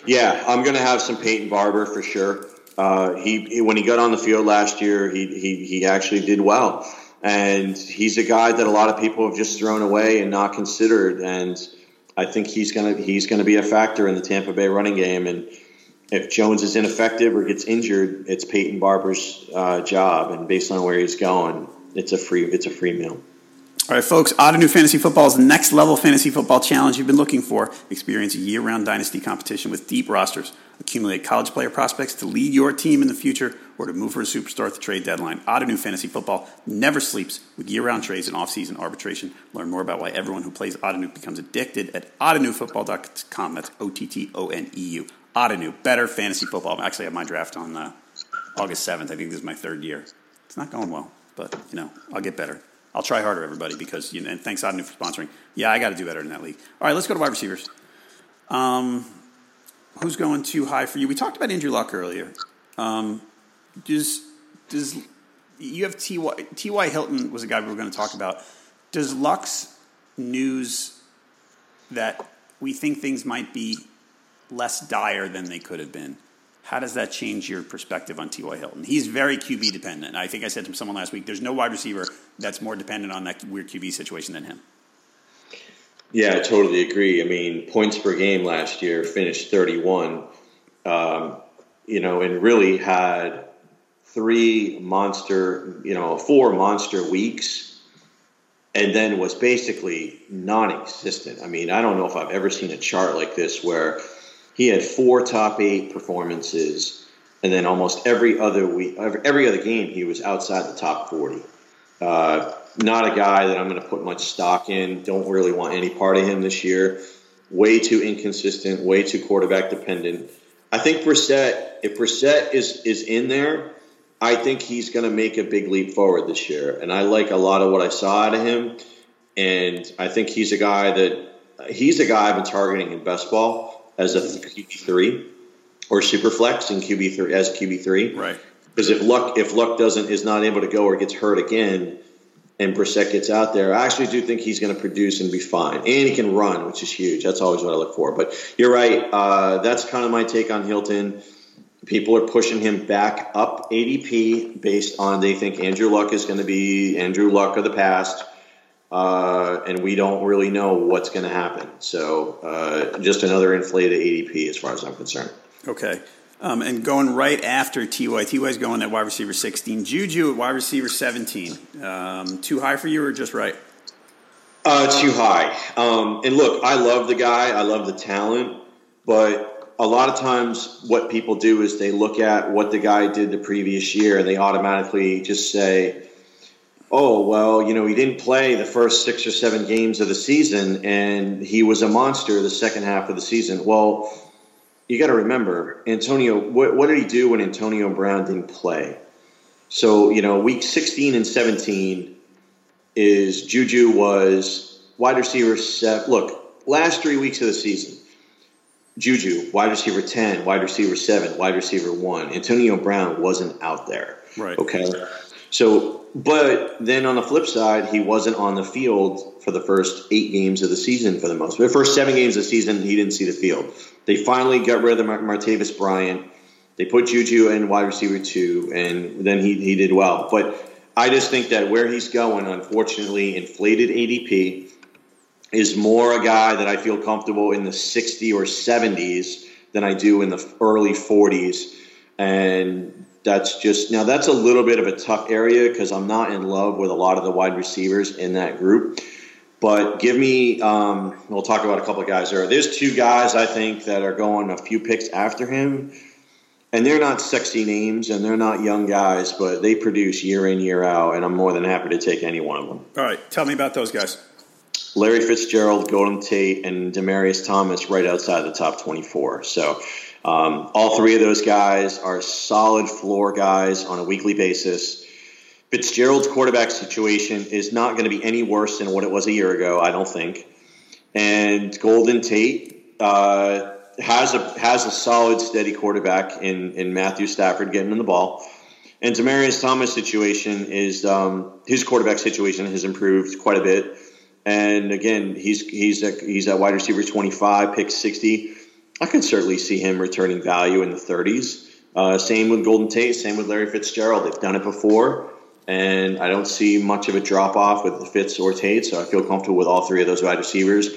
Yeah, I'm gonna have some Peyton Barber for sure. Uh, he, he, when he got on the field last year, he, he he actually did well, and he's a guy that a lot of people have just thrown away and not considered. And I think he's gonna he's gonna be a factor in the Tampa Bay running game. And if Jones is ineffective or gets injured, it's Peyton Barber's uh, job, and based on where he's going, it's a free it's a free meal. All right, folks, Ottoneu Fantasy Football is the next level fantasy football challenge you've been looking for. Experience a year round dynasty competition with deep rosters. Accumulate college player prospects to lead your team in the future or to move for a superstar at the trade deadline. Ottoneu Fantasy Football never sleeps with year round trades and off season arbitration. Learn more about why everyone who plays Ottoneu becomes addicted at ottoneufootball.com. That's O T T O N E U. Ottoneu, better fantasy football. I actually have my draft on uh, August 7th. I think this is my third year. It's not going well, but, you know, I'll get better. I'll try harder, everybody, because you know. And thanks, Ottoneu, for sponsoring. Yeah, I got to do better in that league. All right, let's go to wide receivers. Um, who's going too high for you? We talked about Andrew Luck earlier. Um, does does you have Ty Ty Hilton was a guy we were going to talk about. Does Luck's news that we think things might be less dire than they could have been? How does that change your perspective on T.Y. Hilton? He's very QB dependent. I think I said to someone last week, there's no wide receiver that's more dependent on that weird QB situation than him. Yeah, I totally agree. I mean, points per game last year finished 31, um, you know, and really had three monster, you know, four monster weeks, and then was basically non existent. I mean, I don't know if I've ever seen a chart like this where he had four top eight performances, and then almost every other week, every other game, he was outside the top forty. Uh, not a guy that I'm going to put much stock in. Don't really want any part of him this year. Way too inconsistent. Way too quarterback dependent. I think Brissett. If Brissett is is in there, I think he's going to make a big leap forward this year, and I like a lot of what I saw out of him. And I think he's a guy that he's a guy I've been targeting in best ball as a QB three or super flex in QB three as QB three. Right. Because if luck if luck doesn't is not able to go or gets hurt again, and Brissett gets out there, I actually do think he's going to produce and be fine, and he can run, which is huge. That's always what I look for. But you're right. Uh, that's kind of my take on Hilton. People are pushing him back up ADP based on they think Andrew Luck is going to be Andrew Luck of the past, uh, and we don't really know what's going to happen. So uh, just another inflated ADP as far as I'm concerned. Okay. Um, and going right after Ty, Ty's going at wide receiver 16. Juju at wide receiver 17. Um, too high for you or just right? Uh, too high. Um, and look, I love the guy. I love the talent, but a lot of times what people do is they look at what the guy did the previous year and they automatically just say, oh, well, you know, he didn't play the first six or seven games of the season and he was a monster the second half of the season. Well, you got to remember, Antonio, what, what, did he do when Antonio Brown didn't play? So, you know, week 16 and 17 is Juju was wide receiver set. Look, last three weeks of the season, Juju, wide receiver 10, wide receiver 7, wide receiver 1. Antonio Brown wasn't out there. Right. Okay. So, but then on the flip side, he wasn't on the field for the first eight games of the season for the most. The first seven games of the season, he didn't see the field. They finally got rid of Martavis Bryant. They put Juju in wide receiver two, and then he, he did well. But I just think that where he's going, unfortunately, inflated ADP is more a guy that I feel comfortable in the 60 or 70s than I do in the early 40s. And that's just now that's a little bit of a tough area because I'm not in love with a lot of the wide receivers in that group. But give me, um, we'll talk about a couple of guys there. There's two guys I think that are going a few picks after him, and they're not sexy names and they're not young guys, but they produce year in, year out, and I'm more than happy to take any one of them. All right, tell me about those guys. Larry Fitzgerald, Golden Tate, and Demaryius Thomas right outside the top 24. So um, all three of those guys are solid floor guys on a weekly basis. Fitzgerald's quarterback situation is not going to be any worse than what it was a year ago, I don't think. And Golden Tate uh, has a has a solid, steady quarterback in in Matthew Stafford getting him the ball. And Demaryius Thomas' situation is um, his quarterback situation has improved quite a bit. And again, he's he's a, he's at wide receiver 25, pick 60. I can certainly see him returning value in the 30s. Uh, same with Golden Tate, same with Larry Fitzgerald. They've done it before and I don't see much of a drop off with Fitz or Tate, so I feel comfortable with all three of those wide receivers.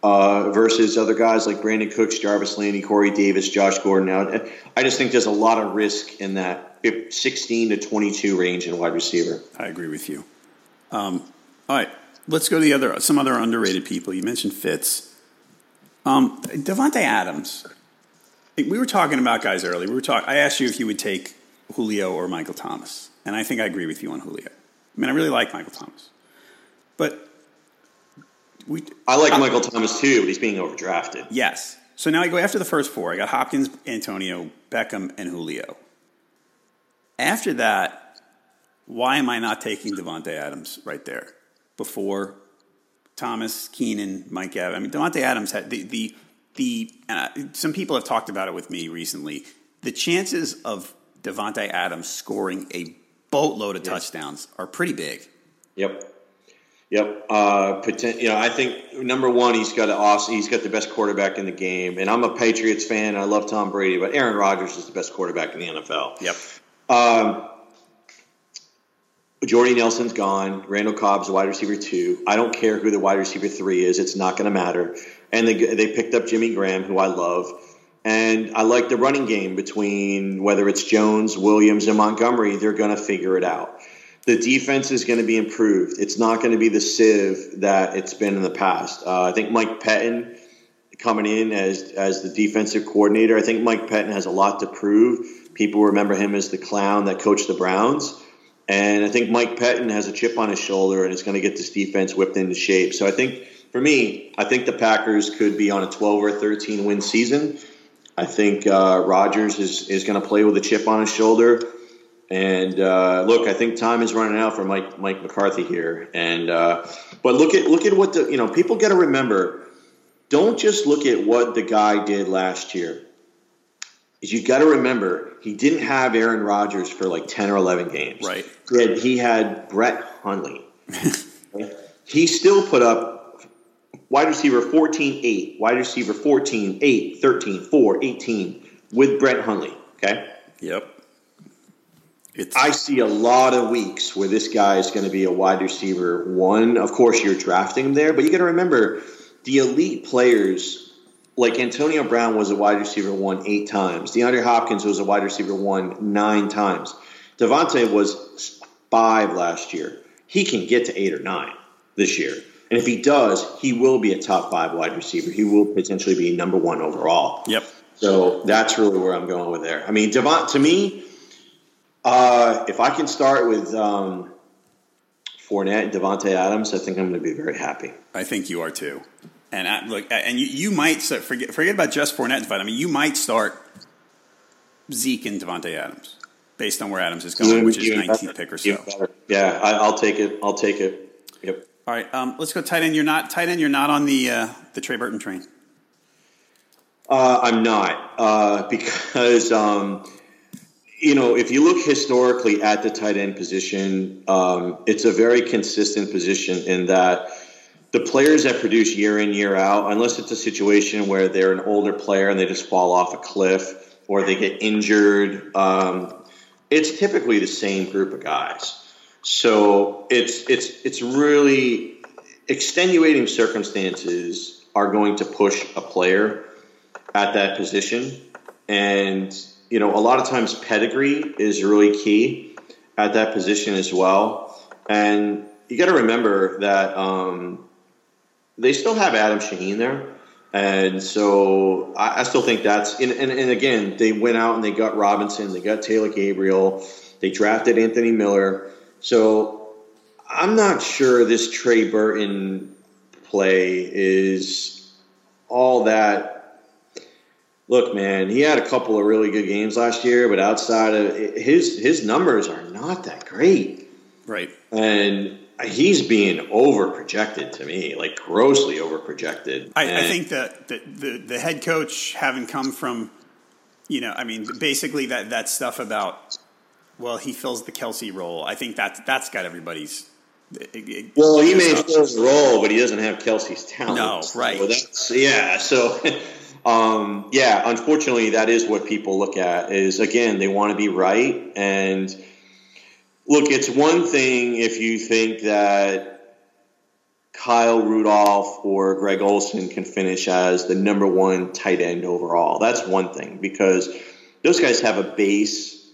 Uh, versus other guys like Brandin Cooks, Jarvis Landry, Corey Davis, Josh Gordon. Now, I just think there's a lot of risk in that 16 to 22 range in wide receiver. I agree with you. Um, all right, let's go to the other some other underrated people. You mentioned Fitz, um, Davante Adams. We were talking about guys earlier. We were talking. I asked you if you would take Julio or Michael Thomas. And I think I agree with you on Julio. I mean, I really like Michael Thomas. But we. I like Michael Thomas too, but he's being overdrafted. Yes. So now I go after the first four. I got Hopkins, Antonio, Beckham, and Julio. After that, why am I not taking Davante Adams right there before Thomas, Keenan, Mike Evans? I mean, Davante Adams had the the the. Uh, some people have talked about it with me recently. The chances of Davante Adams scoring a boatload of yes. touchdowns are pretty big. Yep. Yep. Uh, you know, I think number one, he's got an awesome, he's got the best quarterback in the game, and I'm a Patriots fan. I love Tom Brady, but Aaron Rodgers is the best quarterback in the NFL. Yep. Um, Jordy Nelson's gone. Randall Cobb's wide receiver two. I don't care who the wide receiver three is. It's not going to matter. And they they picked up Jimmy Graham, who I love. And I like the running game between whether it's Jones, Williams, and Montgomery. They're going to figure it out. The defense is going to be improved. It's not going to be the sieve that it's been in the past. Uh, I think Mike Pettine coming in as as the defensive coordinator. I think Mike Pettine has a lot to prove. People remember him as the clown that coached the Browns. And I think Mike Pettine has a chip on his shoulder and is going to get this defense whipped into shape. So I think, for me, I think the Packers could be on a 12 or 13 win season. I think uh, Rodgers is, is going to play with a chip on his shoulder. And uh, look, I think time is running out for Mike Mike McCarthy here. And uh, but look at look at what the you know people got to remember. Don't just look at what the guy did last year. Is you got to remember he didn't have Aaron Rodgers for like ten or eleven games. Right. He had, he had Brett Hundley. he still put up wide receiver 14 8, wide receiver 14 8, 13 4, 18 with Brett Hundley. Okay. Yep. It's, I see a lot of weeks where this guy is going to be a wide receiver one. Of course, you're drafting him there, but you got to remember the elite players like Antonio Brown was a wide receiver one eight times. DeAndre Hopkins was a wide receiver one nine times. Davante was five last year. He can get to eight or nine this year. And if he does, he will be a top five wide receiver. He will potentially be number one overall. Yep. So that's really where I'm going with there. I mean, Devon, to me, uh, if I can start with um, Fournette and Davante Adams, I think I'm going to be very happy. I think you are too. And I, look, and you, you might forget forget about just Fournette. I mean, you might start Zeke and Davante Adams based on where Adams is going, which is 19th pick or so. Yeah, I, will take it. I'll take it. Yep. All right, um, let's go tight end. You're not tight end. You're not on the uh, the Trey Burton train. Uh, I'm not uh, because um, you know if you look historically at the tight end position, um, it's a very consistent position in that the players that produce year in year out, unless it's a situation where they're an older player and they just fall off a cliff or they get injured, um, it's typically the same group of guys. So it's it's it's really extenuating circumstances are going to push a player at that position. And, you know, a lot of times pedigree is really key at that position as well. And you got to remember that um, they still have Adam Shaheen there. And so I, I still think that's, and, and, and again, they went out and they got Robinson, they got Taylor Gabriel, they drafted Anthony Miller. So I'm not sure this Trey Burton play is all that look, man, he had a couple of really good games last year, but outside of his his numbers are not that great. Right. And he's being over projected to me, like grossly over projected. I, I, think that the, the, the head coach having come from, you know, I mean, basically that that stuff about, well, he fills the Kelce role. I think that that's got everybody's. well, he may fill the role, but he doesn't have Kelce's talent. No, right? So that's yeah. So Um, yeah, unfortunately, that is what people look at. Is again, they want to be right, and look, it's one thing if you think that Kyle Rudolph or Greg Olsen can finish as the number one tight end overall. That's one thing because those guys have a base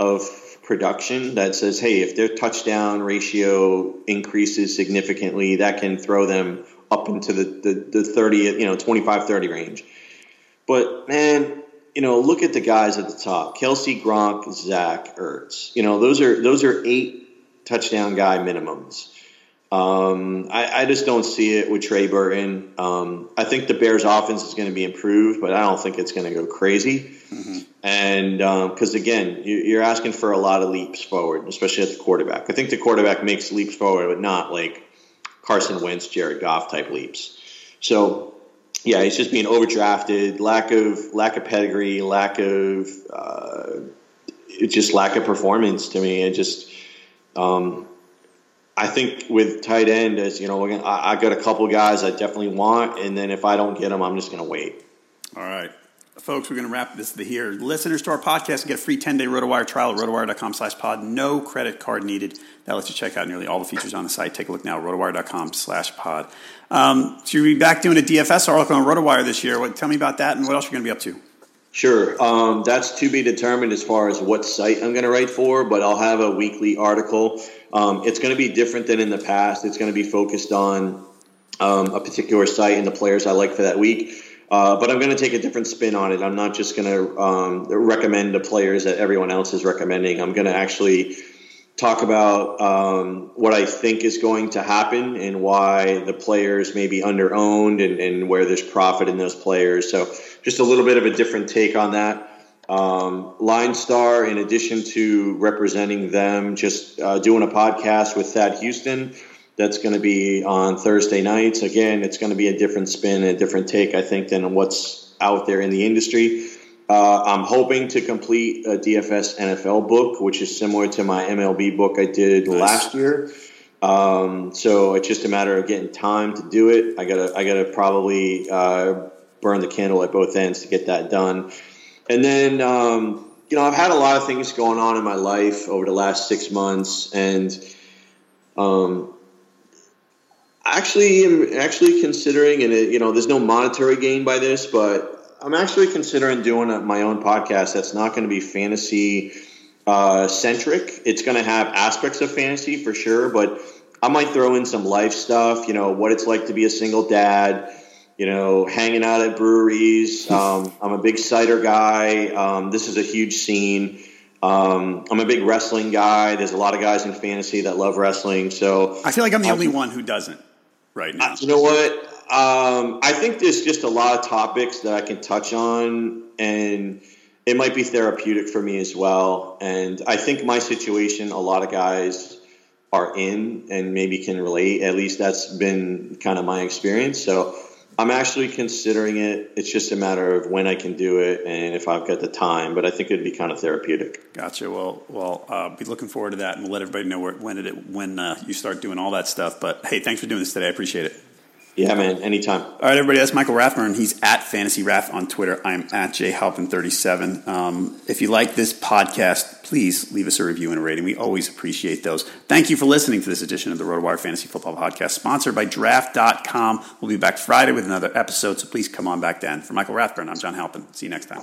of production that says, hey, if their touchdown ratio increases significantly, that can throw them up into the, the, the 30, you know, 25, 30 range. But man, you know, look at the guys at the top: Kelce, Gronk, Zach, Ertz. You know, those are those are eight touchdown guy minimums. Um, I, I, just don't see it with Trey Burton. Um, I think the Bears' offense is going to be improved, but I don't think it's going to go crazy. Mm-hmm. And because um, again, you, are asking for a lot of leaps forward, especially at the quarterback. I think the quarterback makes leaps forward, but not like Carson Wentz, Jared Goff type leaps. So yeah, he's just being overdrafted, lack of lack of pedigree, lack of uh, just lack of performance to me. It just, um, I think with tight end, as you know, I, I got a couple guys I definitely want, and then if I don't get them, I'm just going to wait. All right. Folks, we're going to wrap this here. Listeners to our podcast get a free 10-day RotoWire trial at rotowire.com slash pod. No credit card needed. That lets you check out nearly all the features on the site. Take a look now, rotowire.com slash pod. Um, so you'll be back doing a DFS article on RotoWire this year. What, tell me about that and what else you're going to be up to. Sure. Um, that's to be determined as far as what site I'm going to write for, but I'll have a weekly article. Um, it's going to be different than in the past. It's going to be focused on um, a particular site and the players I like for that week. Uh, but I'm going to take a different spin on it. I'm not just going to um, recommend the players that everyone else is recommending. I'm going to actually talk about um, what I think is going to happen and why the players may be underowned and, and where there's profit in those players. So just a little bit of a different take on that. Um, Line Star, in addition to representing them, just uh, doing a podcast with Thad Houston. That's going to be on Thursday nights. Again, it's going to be a different spin, and a different take, I think, than what's out there in the industry. Uh, I'm hoping to complete a DFS NFL book, which is similar to my MLB book I did nice. last year. Um, so it's just a matter of getting time to do it. I gotta, I gotta probably uh, burn the candle at both ends to get that done. And then, um, you know, I've had a lot of things going on in my life over the last six months, and um, actually, I'm actually considering, and it, you know, there's no monetary gain by this, but I'm actually considering doing a, my own podcast that's not going to be fantasy uh, centric. It's going to have aspects of fantasy for sure, but I might throw in some life stuff. You know, what it's like to be a single dad you know, hanging out at breweries. Um, I'm a big cider guy. Um, this is a huge scene. Um, I'm a big wrestling guy. There's a lot of guys in fantasy that love wrestling. So I feel like I'm the only one who doesn't right now. You know what? Um, I think there's just a lot of topics that I can touch on, and it might be therapeutic for me as well. And I think my situation, a lot of guys are in and maybe can relate. At least that's been kind of my experience. So I'm actually considering it. It's just a matter of when I can do it and if I've got the time. But I think it'd be kind of therapeutic. Gotcha. Well, well, uh, be looking forward to that, and we'll let everybody know where, when it when uh, you start doing all that stuff. But hey, thanks for doing this today. I appreciate it. Yeah, man. Anytime. All right, everybody. That's Michael Rathburn. He's at Fantasy Rath on Twitter. I'm at jhalpin37. Um, if you like this podcast, please leave us a review and a rating. We always appreciate those. Thank you for listening to this edition of the RotoWire Fantasy Football Podcast, sponsored by Draft.com. We'll be back Friday with another episode, so please come on back then. For Michael Rathburn, I'm John Halpin. See you next time.